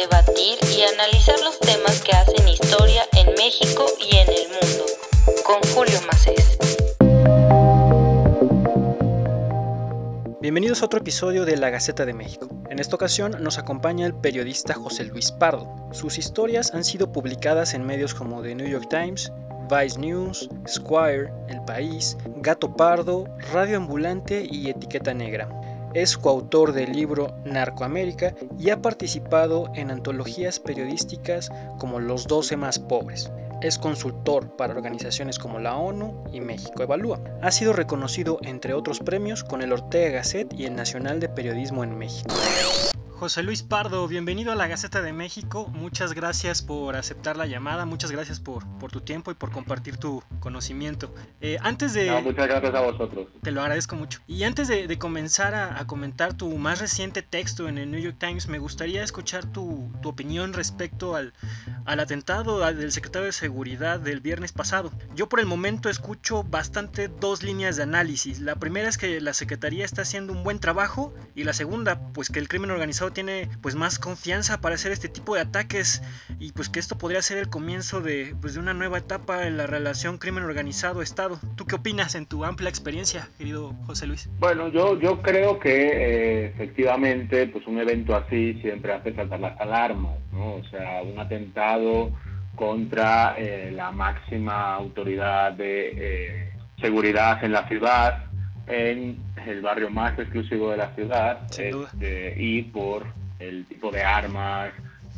debatir y analizar los temas que hacen historia en México y en el mundo. Con Julio Macés. Bienvenidos a otro episodio de La Gaceta de México. En esta ocasión nos acompaña el periodista José Luis Pardo. Sus historias han sido publicadas en medios como The New York Times, Vice News, Squire, El País, Gato Pardo, Radio Ambulante y Etiqueta Negra. Es coautor del libro Narcoamérica y ha participado en antologías periodísticas como Los 12 más pobres. Es consultor para organizaciones como la ONU y México Evalúa. Ha sido reconocido entre otros premios con el Ortega Gasset y el Nacional de Periodismo en México. José Luis Pardo, bienvenido a la Gaceta de México. Muchas gracias por aceptar la llamada, muchas gracias por, por tu tiempo y por compartir tu conocimiento. Eh, antes de... muchas gracias a vosotros. Te lo agradezco mucho. Y antes de, comenzar a, comentar tu más reciente texto en el New York Times, me gustaría escuchar tu, tu opinión respecto al, al atentado del secretario de Seguridad del viernes pasado. Yo por el momento escucho bastante dos líneas de análisis. La primera es que la Secretaría está haciendo un buen trabajo y la segunda, pues que el crimen organizado tiene pues más confianza para hacer este tipo de ataques y pues que esto podría ser el comienzo de, pues, de una nueva etapa en la relación crimen organizado Estado. ¿Tú qué opinas en tu amplia experiencia, querido José Luis? Bueno, yo, yo creo que eh, efectivamente pues un evento así siempre hace saltar las alarmas, ¿no? O sea, un atentado contra eh, la máxima autoridad de eh, seguridad en la ciudad en el barrio más exclusivo de la ciudad este, y por el tipo de armas,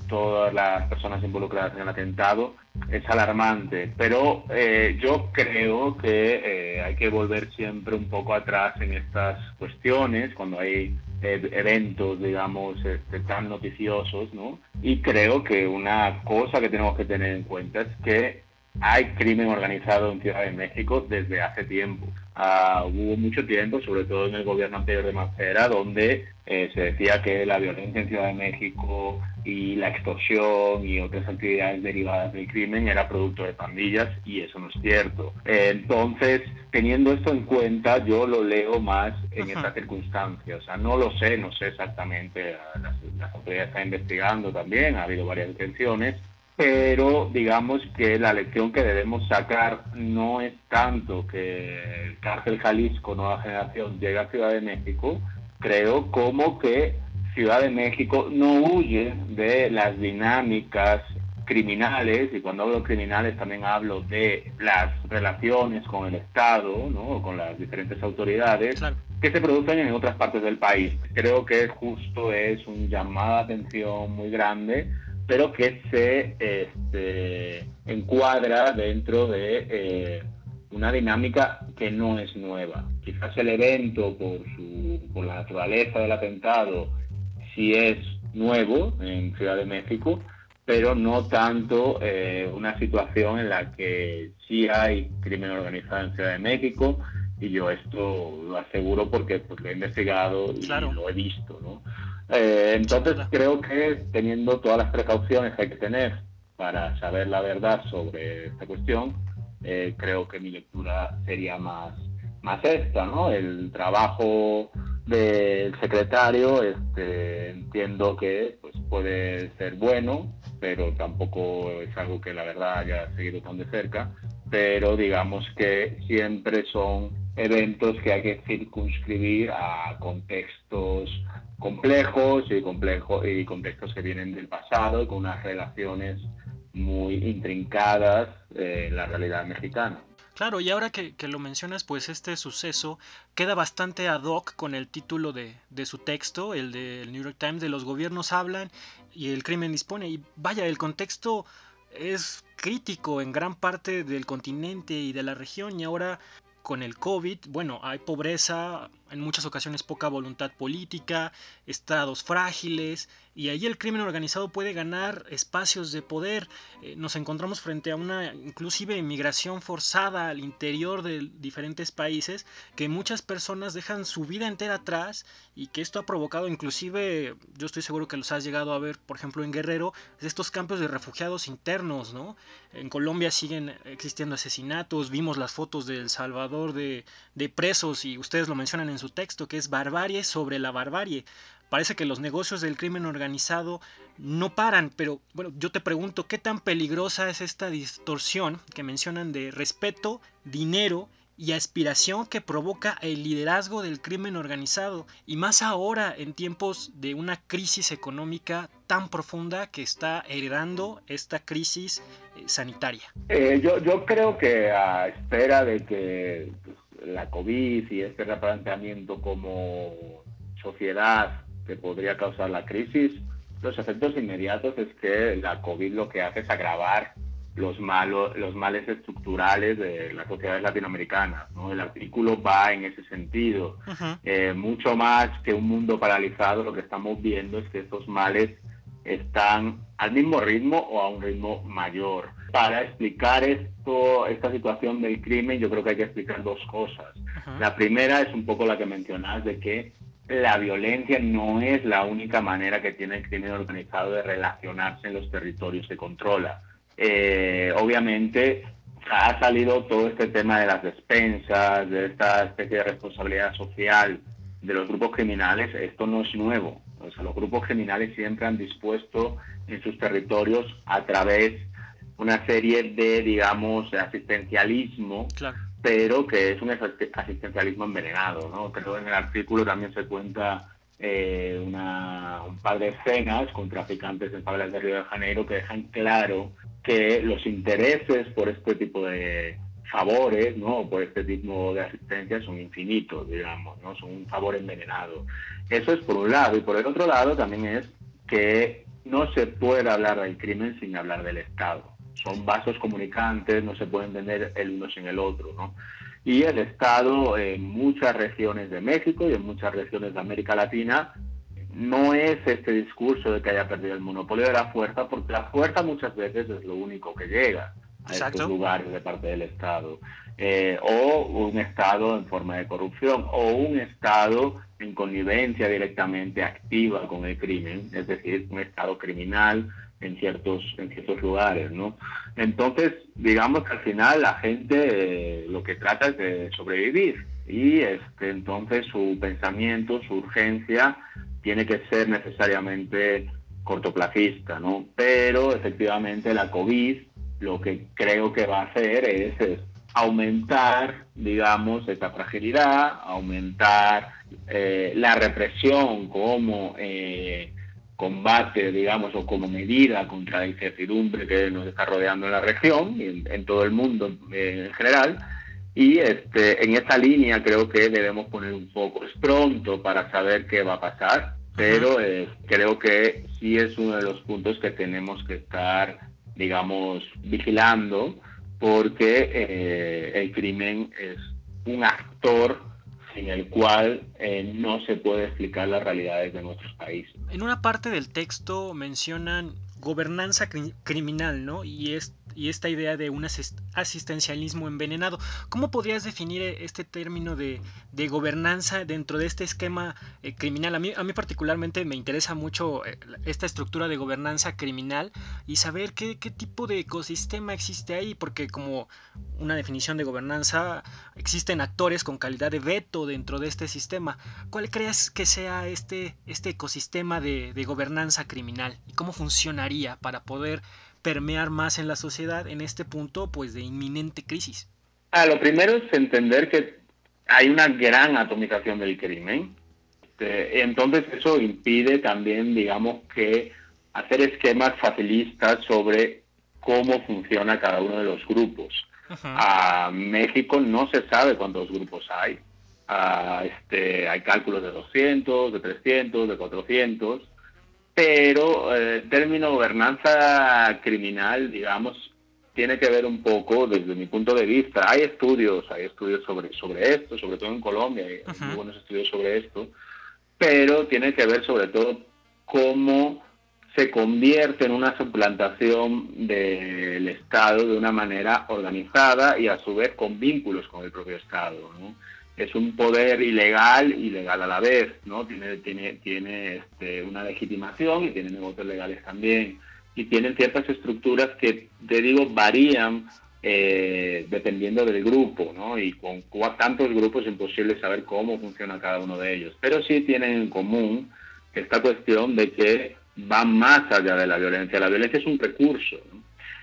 todas las personas involucradas en el atentado, es alarmante. Pero eh, yo creo que eh, hay que volver siempre un poco atrás en estas cuestiones, cuando hay eh, eventos, digamos, este, tan noticiosos, ¿no? Y creo que una cosa que tenemos que tener en cuenta es que hay crimen organizado en Ciudad de México desde hace tiempo. Ah, hubo mucho tiempo, sobre todo en el gobierno anterior de Mancera, donde eh, se decía que la violencia en Ciudad de México y la extorsión y otras actividades derivadas del crimen era producto de pandillas y eso no es cierto. entonces, teniendo esto en cuenta, yo lo leo más en esta circunstancia. O sea, no lo sé, no sé exactamente, las, las autoridades están investigando también, ha habido varias detenciones, pero digamos que la lección que debemos sacar no es tanto que el cárcel Jalisco Nueva Generación llegue a Ciudad de México, creo, como que Ciudad de México no huye de las dinámicas criminales, y cuando hablo de criminales también hablo de las relaciones con el Estado, ¿no? con las diferentes autoridades, que se producen en otras partes del país. Creo que justo es un llamado de atención muy grande pero que se este, encuadra dentro de eh, una dinámica que no es nueva. Quizás el evento, por, su, por la naturaleza del atentado, sí es nuevo en Ciudad de México, pero no tanto eh, una situación en la que sí hay crimen organizado en Ciudad de México, y yo esto lo aseguro porque, porque lo he investigado y lo he visto, ¿no? Eh, entonces creo que teniendo todas las precauciones que hay que tener para saber la verdad sobre esta cuestión, eh, creo que mi lectura sería más, más esta, ¿no? El trabajo del secretario, este, entiendo que pues, puede ser bueno, pero tampoco es algo que la verdad haya seguido tan de cerca, pero digamos que siempre son eventos que hay que circunscribir a contextos complejos y, complejos y contextos que vienen del pasado, con unas relaciones muy intrincadas eh, en la realidad mexicana. Claro, y ahora que, lo mencionas, pues este suceso queda bastante ad hoc con el título de, de su texto, el del New York Times, de los gobiernos hablan y el crimen dispone. Y vaya, el contexto es crítico en gran parte del continente y de la región y ahora con el COVID, bueno, hay pobreza, en muchas ocasiones poca voluntad política, estados frágiles, y ahí el crimen organizado puede ganar espacios de poder. Eh, nos encontramos frente a una inclusive inmigración forzada al interior de diferentes países, que muchas personas dejan su vida entera atrás y que esto ha provocado inclusive, yo estoy seguro que los has llegado a ver, por ejemplo, en Guerrero, estos campos de refugiados internos, ¿no? En Colombia siguen existiendo asesinatos, vimos las fotos de El Salvador de, de presos y ustedes lo mencionan en su texto, que es barbarie sobre la barbarie. parece que los negocios del crimen organizado no paran, pero bueno, yo te pregunto, ¿qué tan peligrosa es esta distorsión que mencionan de respeto, dinero y aspiración que provoca el liderazgo del crimen organizado? Y más ahora en tiempos de una crisis económica tan profunda que está heredando esta crisis eh, sanitaria. Eh, yo, yo creo que a espera de que pues, la COVID y este replanteamiento como sociedad que podría causar la crisis, los efectos inmediatos es que la COVID lo que hace es agravar los, malos, los males estructurales de las sociedades latinoamericanas. ¿no? El artículo va en ese sentido. Eh, mucho más que un mundo paralizado, lo que estamos viendo es que estos males están al mismo ritmo o a un ritmo mayor. Para explicar esto, esta situación del crimen, yo creo que hay que explicar dos cosas. La primera es un poco la que mencionas de que la violencia no es la única manera que tiene el crimen organizado de relacionarse en los territorios que controla. Eh, obviamente ha salido todo este tema de las despensas, de esta especie de responsabilidad social de los grupos criminales. Esto no es nuevo. O sea, los grupos criminales siempre han dispuesto en sus territorios a través una serie de, digamos, asistencialismo, pero que es un asistencialismo envenenado. ¿no? Creo en el artículo también se cuenta eh, un par de escenas con traficantes en favelas de Río de Janeiro que dejan claro que los intereses por este tipo de favores, ¿no? Por este tipo de asistencia son infinitos, digamos, ¿no? Son un favor envenenado. Eso es por un lado. Y por el otro lado también es que no se puede hablar del crimen sin hablar del Estado. Son vasos comunicantes, no se puede entender el uno sin el otro, ¿no? Y el Estado en muchas regiones de México y en muchas regiones de América Latina no es este discurso de que haya perdido el monopolio de la fuerza, porque la fuerza muchas veces es lo único que llega a estos lugares de parte del Estado. Eh, o un Estado en forma de corrupción, o un Estado en connivencia directamente activa con el crimen, es decir, un Estado criminal en ciertos, en ciertos lugares, ¿no? Entonces, digamos que al final la gente eh, lo que trata es de sobrevivir y este, entonces su pensamiento, su urgencia tiene que ser necesariamente cortoplacista, ¿no? Pero efectivamente la COVID lo que creo que va a hacer es, aumentar, digamos, esa fragilidad, aumentar eh, la represión como eh, combate, digamos, o como medida contra la incertidumbre que nos está rodeando en la región y en, todo el mundo eh, en general. Y este, en esa línea creo que debemos poner un foco. Es pronto para saber qué va a pasar, pero creo que sí es uno de los puntos que tenemos que estar digamos, vigilando, porque eh, el crimen es un actor sin el cual eh, no se puede explicar las realidades de nuestros países. En una parte del texto mencionan gobernanza criminal, ¿no? Y es y esta idea de un asistencialismo envenenado. ¿Cómo podrías definir eh, este término de, gobernanza dentro de este esquema eh, criminal? A mí, a mí particularmente me interesa mucho eh, esta estructura de gobernanza criminal y saber qué, qué tipo de ecosistema existe ahí, porque como una definición de gobernanza, existen actores con calidad de veto dentro de este sistema. ¿Cuál crees que sea este, este ecosistema de, de gobernanza criminal y cómo funcionaría para poder permear más en la sociedad en este punto pues de inminente crisis? Ah, lo primero es entender que hay una gran atomización del crimen. Este, entonces eso impide también, digamos, que hacer esquemas facilistas sobre cómo funciona cada uno de los grupos. A México no se sabe cuántos grupos hay. este, hay cálculos de 200, de 300, de 400 pero el eh, término gobernanza criminal, digamos, tiene que ver un poco desde mi punto de vista. Hay estudios, hay estudios sobre, sobre esto, sobre todo en Colombia, hay muy buenos estudios sobre esto, pero tiene que ver sobre todo cómo se convierte en una suplantación del Estado de una manera organizada y a su vez con vínculos con el propio Estado. ¿no? Es un poder ilegal y legal a la vez, ¿no? Tiene, tiene, tiene este, una legitimación y tiene negocios legales también. Y tienen ciertas estructuras que, te digo, varían eh, dependiendo del grupo, ¿no? Y con tantos grupos es imposible saber cómo funciona cada uno de ellos. Pero sí tienen en común esta cuestión de que va más allá de la violencia. La violencia es un recurso.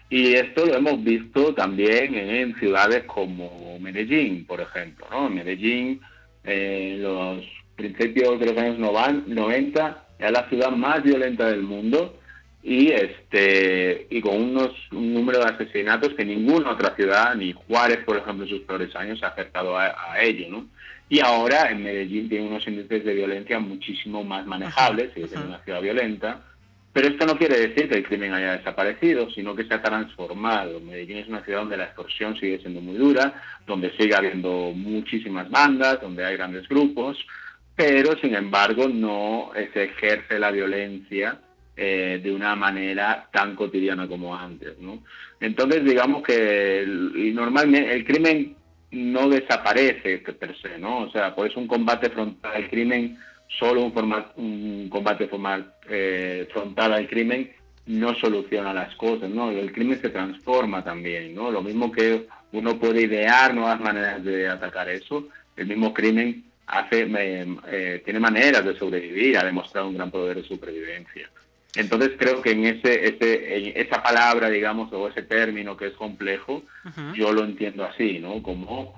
Y esto lo hemos visto también en ciudades como Medellín, por ejemplo. ¿no? Medellín, en los principios de los años 90, era la ciudad más violenta del mundo y este y con unos un número de asesinatos que ninguna otra ciudad, ni Juárez, por ejemplo, en sus peores años, ha acercado a, ello. ¿no? Y ahora en Medellín tiene unos índices de violencia muchísimo más manejables, sigue siendo una ciudad violenta, pero esto no quiere decir que el crimen haya desaparecido, sino que se ha transformado. Medellín es una ciudad donde la extorsión sigue siendo muy dura, donde sigue habiendo muchísimas bandas, donde hay grandes grupos, pero sin embargo no se ejerce la violencia eh, de una manera tan cotidiana como antes. Entonces digamos que normalmente el crimen no desaparece per se, ¿no? O sea, pues un combate frontal al crimen, solo un, un combate formal, eh, frontal al crimen no soluciona las cosas, ¿no? El crimen se transforma también, ¿no? Lo mismo que uno puede idear nuevas maneras de atacar eso, el mismo crimen hace, eh, tiene maneras de sobrevivir, ha demostrado un gran poder de supervivencia. Entonces creo que en ese, ese esa palabra, digamos, o ese término que es complejo, yo lo entiendo así, ¿no? Como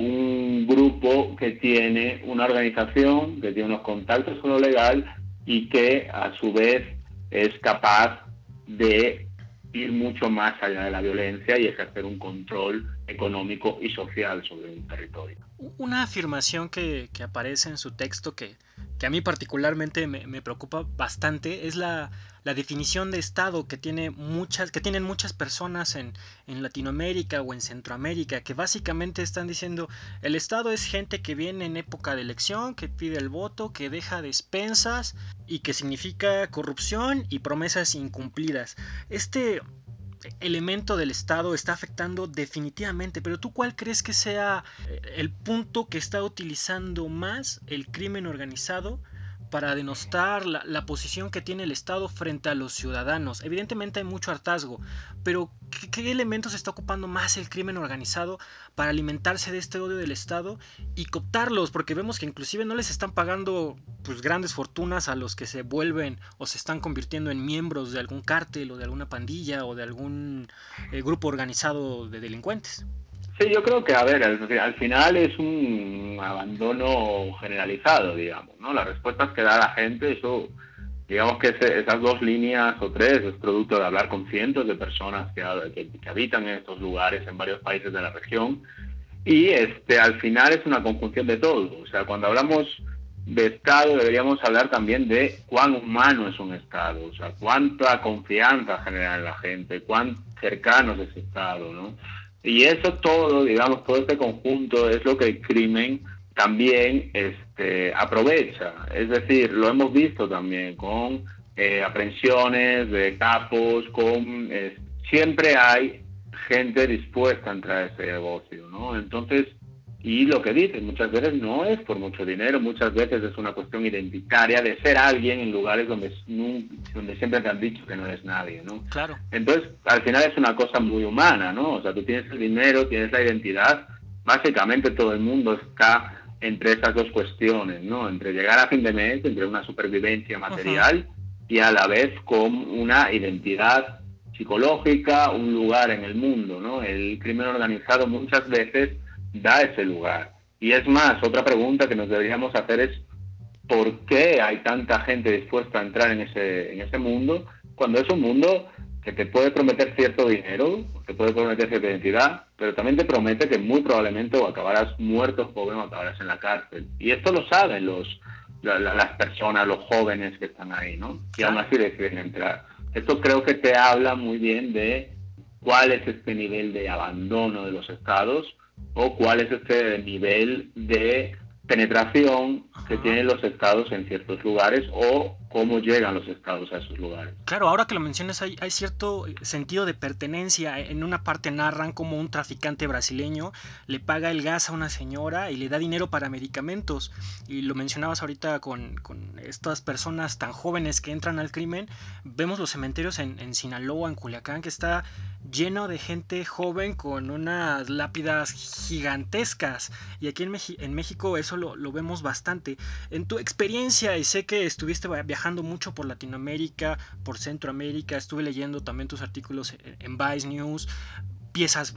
un grupo que tiene una organización, que tiene unos contactos con lo legal y que a su vez es capaz de ir mucho más allá de la violencia y ejercer un control económico y social sobre un territorio. Una afirmación que, que aparece en su texto que, que a mí particularmente me, preocupa bastante es la, definición de Estado que, tiene muchas, que tienen muchas personas en, en, Latinoamérica o en Centroamérica, que básicamente están diciendo el Estado es gente que viene en época de elección, que pide el voto, que deja despensas y que significa corrupción y promesas incumplidas. Este, elemento del Estado está afectando definitivamente, pero ¿tú cuál crees que sea eh, el punto que está utilizando más el crimen organizado para denostar la, posición que tiene el Estado frente a los ciudadanos. Evidentemente hay mucho hartazgo, pero ¿qué, elementos está ocupando más el crimen organizado para alimentarse de este odio del Estado y cooptarlos? Porque vemos que inclusive no les están pagando pues, grandes fortunas a los que se vuelven o se están convirtiendo en miembros de algún cártel o de alguna pandilla o de algún eh, grupo organizado de delincuentes. Sí, yo creo que, a ver, al, final es un abandono generalizado, digamos, ¿no? Las respuestas que da la gente, eso, digamos que esas dos líneas o tres es producto de hablar con cientos de personas que, habitan en estos lugares en varios países de la región y este al final es una conjunción de todo. O sea, cuando hablamos de Estado deberíamos hablar también de cuán humano es un Estado, o sea, cuánta confianza genera en la gente, cuán cercano es ese Estado, ¿no? Y eso todo, digamos, todo este conjunto es lo que el crimen también este, aprovecha. Es decir, lo hemos visto también con eh, aprehensiones de capos, con... Eh, siempre hay gente dispuesta a entrar a ese negocio, ¿no? Entonces, y lo que dicen muchas veces no es por mucho dinero, muchas veces es una cuestión identitaria de ser alguien en lugares donde, donde siempre te han dicho que no eres nadie, ¿no? Claro. Entonces, al final es una cosa muy humana, ¿no? O sea, tú tienes el dinero, tienes la identidad, básicamente todo el mundo está entre esas dos cuestiones, ¿no? Entre llegar a fin de mes, entre una supervivencia material y a la vez con una identidad psicológica, un lugar en el mundo, ¿no? El crimen organizado muchas veces da ese lugar. Y es más, otra pregunta que nos deberíamos hacer es ¿por qué hay tanta gente dispuesta a entrar en ese, en ese mundo cuando es un mundo que te puede prometer cierto dinero, te puede prometer cierta identidad, pero también te promete que muy probablemente acabarás muerto joven o acabarás en la cárcel. Y esto lo saben los, las personas, los jóvenes que están ahí, ¿no? Y aún así deciden entrar. Esto creo que te habla muy bien de cuál es este nivel de abandono de los estados o cuál es este nivel de penetración que tienen los estados en ciertos lugares o cómo llegan los estados a esos lugares. Claro, ahora que lo mencionas, hay, hay, cierto sentido de pertenencia. En una parte narran como un traficante brasileño le paga el gas a una señora y le da dinero para medicamentos. Y lo mencionabas ahorita con, con estas personas tan jóvenes que entran al crimen. Vemos los cementerios en, en Sinaloa, en Culiacán, que está lleno de gente joven con unas lápidas gigantescas. Y aquí en, en México eso lo, lo, vemos bastante. En tu experiencia, y sé que estuviste viajando mucho por Latinoamérica, por Centroamérica, estuve leyendo también tus artículos en Vice News, piezas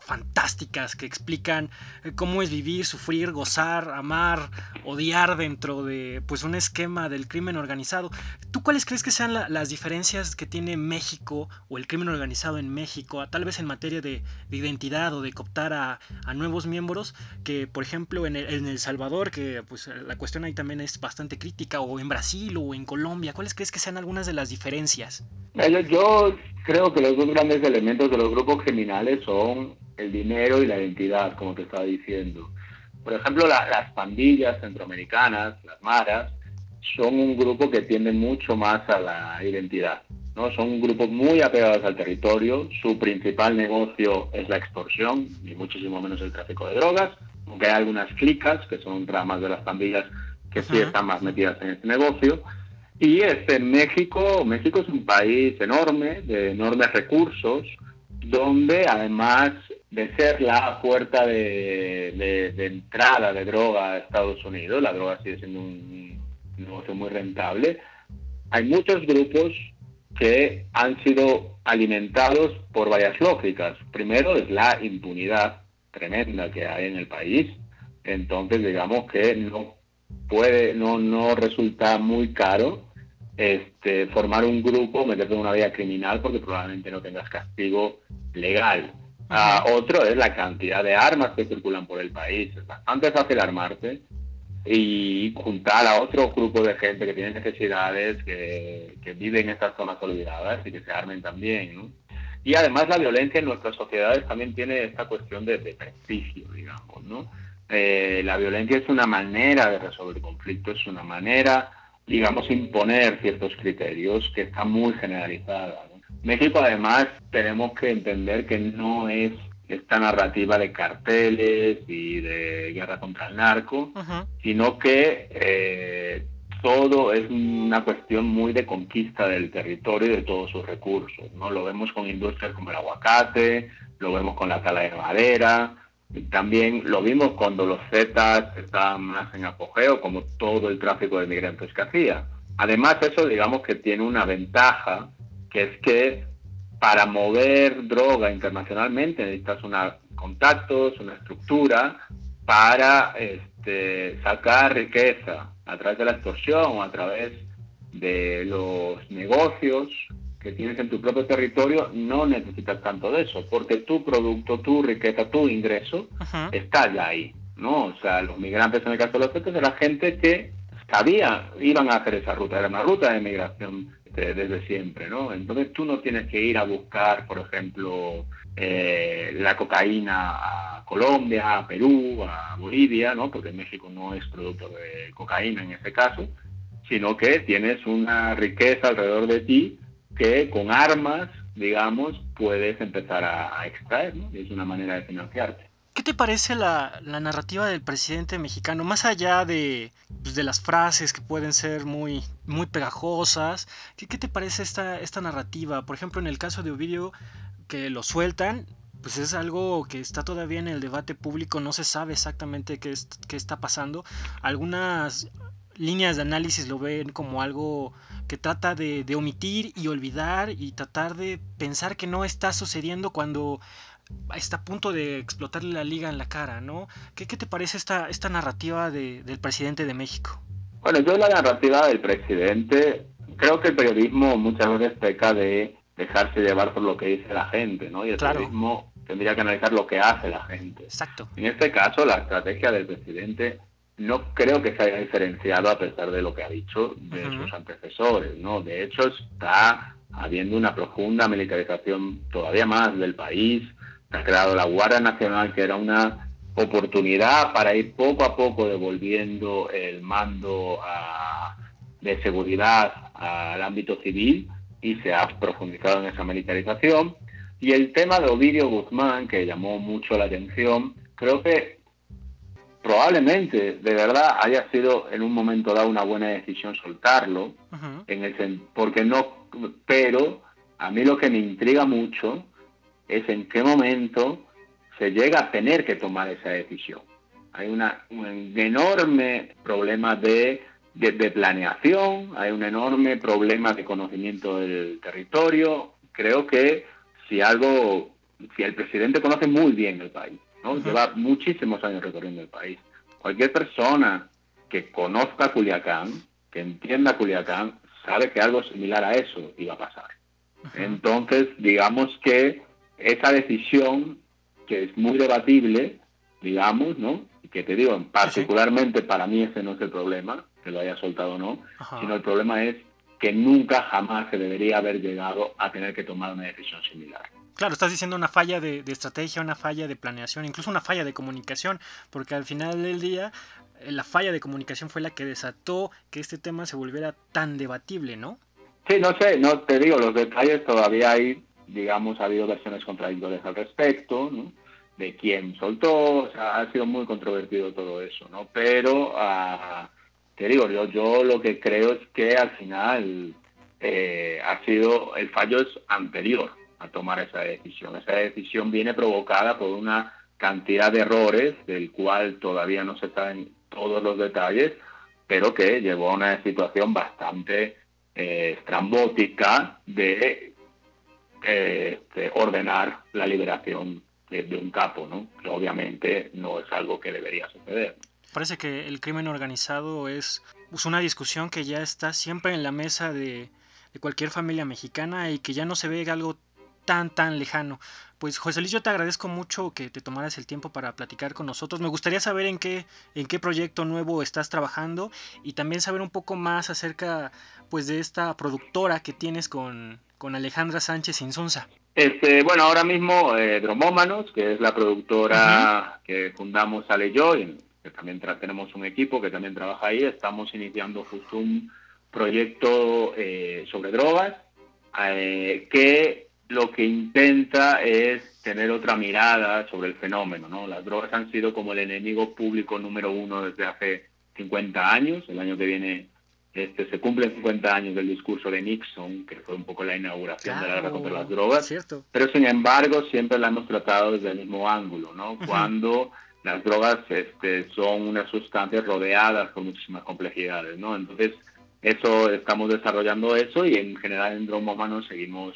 fantásticas que explican eh, cómo es vivir, sufrir, gozar, amar, odiar dentro de pues un esquema del crimen organizado. ¿Tú cuáles crees que sean las diferencias que tiene México o el crimen organizado en México, tal vez en materia de, identidad o de cooptar a, nuevos miembros, que por ejemplo en el, Salvador, que pues la cuestión ahí también es bastante crítica, o en Brasil o en Colombia, ¿cuáles crees que sean algunas de las diferencias? Yo creo que los dos grandes elementos de los grupos criminales son el dinero y la identidad, como te estaba diciendo. Por ejemplo, las pandillas centroamericanas, las maras, son un grupo que tiende mucho más a la identidad. ¿no? Son grupos muy apegados al territorio, su principal negocio es la extorsión y muchísimo menos el tráfico de drogas, aunque hay algunas clicas, que son ramas de las pandillas, que sí están más metidas en este negocio. Y este, México, México es un país enorme, de enormes recursos, donde además de ser la puerta de, entrada de droga a Estados Unidos, la droga sigue siendo un negocio muy rentable, hay muchos grupos que han sido alimentados por varias lógicas. Primero es la impunidad tremenda que hay en el país, entonces digamos que no puede, no, no resulta muy caro este, formar un grupo, meterte en una vida criminal porque probablemente no tengas castigo legal. Ah, otro es la cantidad de armas que circulan por el país. Es bastante fácil armarte y juntar a otro grupo de gente que tiene necesidades, que, que vive en estas zonas olvidadas y que se armen también. Y además la violencia en nuestras sociedades también tiene esta cuestión de, prestigio, digamos. ¿no? Eh, la violencia es una manera de resolver conflictos, es una manera digamos, imponer ciertos criterios que está muy generalizada. México, además, tenemos que entender que no es esta narrativa de carteles y de guerra contra el narco, sino que eh, todo es una cuestión muy de conquista del territorio y de todos sus recursos. ¿no? Lo vemos con industrias como el aguacate, lo vemos con la tala de madera, también lo vimos cuando los Zetas estaban más en apogeo, como todo el tráfico de migrantes que hacía. Además, eso digamos que tiene una ventaja, que es que para mover droga internacionalmente necesitas una, contactos, una estructura para este, sacar riqueza a través de la extorsión o a través de los negocios que tienes en tu propio territorio, no necesitas tanto de eso, porque tu producto, tu riqueza, tu ingreso está ya ahí, ¿no? O sea, los migrantes en el caso de los CETES eran gente que sabía, iban a hacer esa ruta, era una ruta de migración desde siempre, ¿no? Entonces tú no tienes que ir a buscar, por ejemplo, eh, la cocaína a Colombia, a Perú, a Bolivia, ¿no? Porque México no es producto de cocaína en este caso, sino que tienes una riqueza alrededor de ti que con armas, digamos, puedes empezar a, extraer, ¿no? Es una manera de financiarte. ¿Qué te parece la, narrativa del presidente mexicano? Más allá de, pues, de las frases que pueden ser muy, muy pegajosas, ¿qué, ¿qué, te parece esta, esta narrativa? Por ejemplo, en el caso de Ovidio, que lo sueltan, pues es algo que está todavía en el debate público, no se sabe exactamente qué, qué está pasando. Algunas líneas de análisis lo ven como algo que trata de, omitir y olvidar y tratar de pensar que no está sucediendo cuando está a punto de explotarle la liga en la cara, ¿no? ¿Qué, qué te parece esta, esta narrativa del presidente de México? Bueno, yo la narrativa del presidente, creo que el periodismo muchas veces peca de dejarse llevar por lo que dice la gente, ¿no? Y el periodismo tendría que analizar lo que hace la gente. Exacto. En este caso, la estrategia del presidente no creo que se haya diferenciado a pesar de lo que ha dicho de sus antecesores, ¿no? De hecho, está habiendo una profunda militarización todavía más del país. Se ha creado la Guardia Nacional, que era una oportunidad para ir poco a poco devolviendo el mando a, de seguridad al ámbito civil y se ha profundizado en esa militarización. Y el tema de Ovidio Guzmán, que llamó mucho la atención, creo que probablemente de verdad haya sido en un momento dado una buena decisión soltarlo, en el, porque no, pero a mí lo que me intriga mucho es en qué momento se llega a tener que tomar esa decisión. Hay una, un enorme problema de, de, planeación, hay un enorme problema de conocimiento del territorio. Creo que si algo, si el presidente conoce muy bien el país, ¿no? lleva muchísimos años recorriendo el país. Cualquier persona que conozca Culiacán, que entienda Culiacán, sabe que algo similar a eso iba a pasar. Entonces, digamos que esa decisión, que es muy debatible, digamos, ¿no? Y que te digo, particularmente para mí ese no es el problema, que lo haya soltado o no, sino el problema es que nunca jamás se debería haber llegado a tener que tomar una decisión similar. Claro, estás diciendo una falla de, estrategia, una falla de planeación, incluso una falla de comunicación, porque al final del día eh, la falla de comunicación fue la que desató que este tema se volviera tan debatible, ¿no? Sí, no sé, no te digo los detalles, todavía hay, digamos, ha habido versiones contradictorias al respecto, ¿no? De quién soltó, o sea, ha sido muy controvertido todo eso, ¿no? Pero, uh, te digo, yo, yo lo que creo es que al final eh, ha sido, el fallo es anterior a tomar esa decisión. Esa decisión viene provocada por una cantidad de errores, del cual todavía no se saben todos los detalles, pero que llevó a una situación bastante eh, estrambótica de, eh, ordenar la liberación de, un capo, ¿no? que obviamente no es algo que debería suceder. Parece que el crimen organizado es una discusión que ya está siempre en la mesa de, de cualquier familia mexicana y que ya no se ve algo tan tan lejano. Pues José Luis, yo te agradezco mucho que te tomaras el tiempo para platicar con nosotros. Me gustaría saber en qué, en qué proyecto nuevo estás trabajando y también saber un poco más acerca pues de esta productora que tienes con, con Alejandra Sánchez Insunza. Este, bueno, ahora mismo eh, Dromómanos, que es la productora que fundamos Ale y yo, y que también tenemos un equipo que también trabaja ahí, estamos iniciando justo un proyecto eh, sobre drogas eh, que lo que intenta es tener otra mirada sobre el fenómeno. ¿no? Las drogas han sido como el enemigo público número uno desde hace 50 años. El año que viene este, se cumplen 50 años del discurso de Nixon, que fue un poco la inauguración de la guerra contra las drogas. Pero sin embargo, siempre la hemos tratado desde el mismo ángulo, ¿no? Cuando las drogas este, son unas sustancias rodeadas con muchísimas complejidades, ¿no? Entonces, eso estamos desarrollando eso y en general en Dromómano seguimos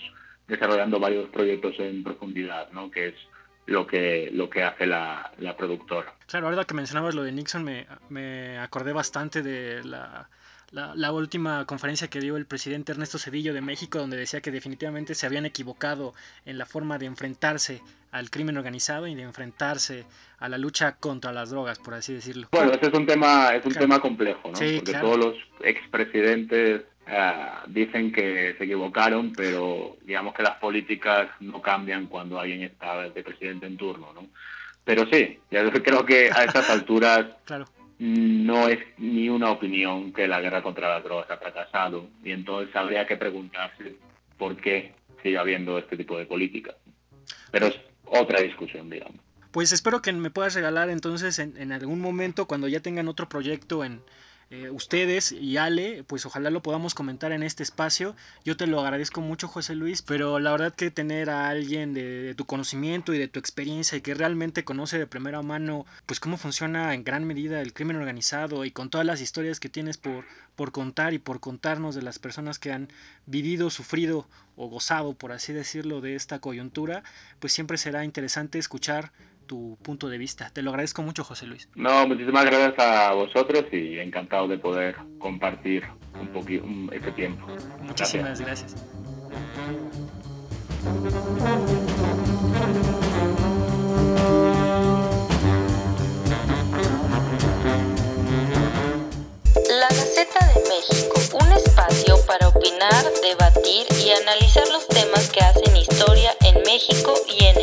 desarrollando varios proyectos en profundidad, ¿no? Que es lo que, lo que hace la, la productora. Claro, ahora que mencionabas lo de Nixon, me, me acordé bastante de la, la, última conferencia que dio el presidente Ernesto Cedillo de México, donde decía que definitivamente se habían equivocado en la forma de enfrentarse al crimen organizado y de enfrentarse a la lucha contra las drogas, por así decirlo. Bueno, ese es un tema, es un tema complejo, ¿no? Porque todos los expresidentes eh, dicen que se equivocaron, pero digamos que las políticas no cambian cuando alguien está de presidente en turno, ¿no? Pero sí, yo creo que a estas alturas no es ni una opinión que la guerra contra las drogas ha fracasado y entonces habría que preguntarse por qué sigue habiendo este tipo de política. Pero es otra discusión, digamos. Pues espero que me puedas regalar entonces en, en algún momento cuando ya tengan otro proyecto en, eh, ustedes y Ale, pues ojalá lo podamos comentar en este espacio. Yo te lo agradezco mucho, José Luis, pero la verdad que tener a alguien de, tu conocimiento y de tu experiencia y que realmente conoce de primera mano, pues cómo funciona en gran medida el crimen organizado y con todas las historias que tienes por, por contar y por contarnos de las personas que han vivido, sufrido o gozado, por así decirlo, de esta coyuntura, pues siempre será interesante escuchar tu punto de vista. Te lo agradezco mucho, José Luis. No, muchísimas gracias a vosotros y encantado de poder compartir un poquito este tiempo. Muchísimas gracias. La Gaceta de México, un espacio para opinar, debatir y analizar los temas que hacen historia en México y en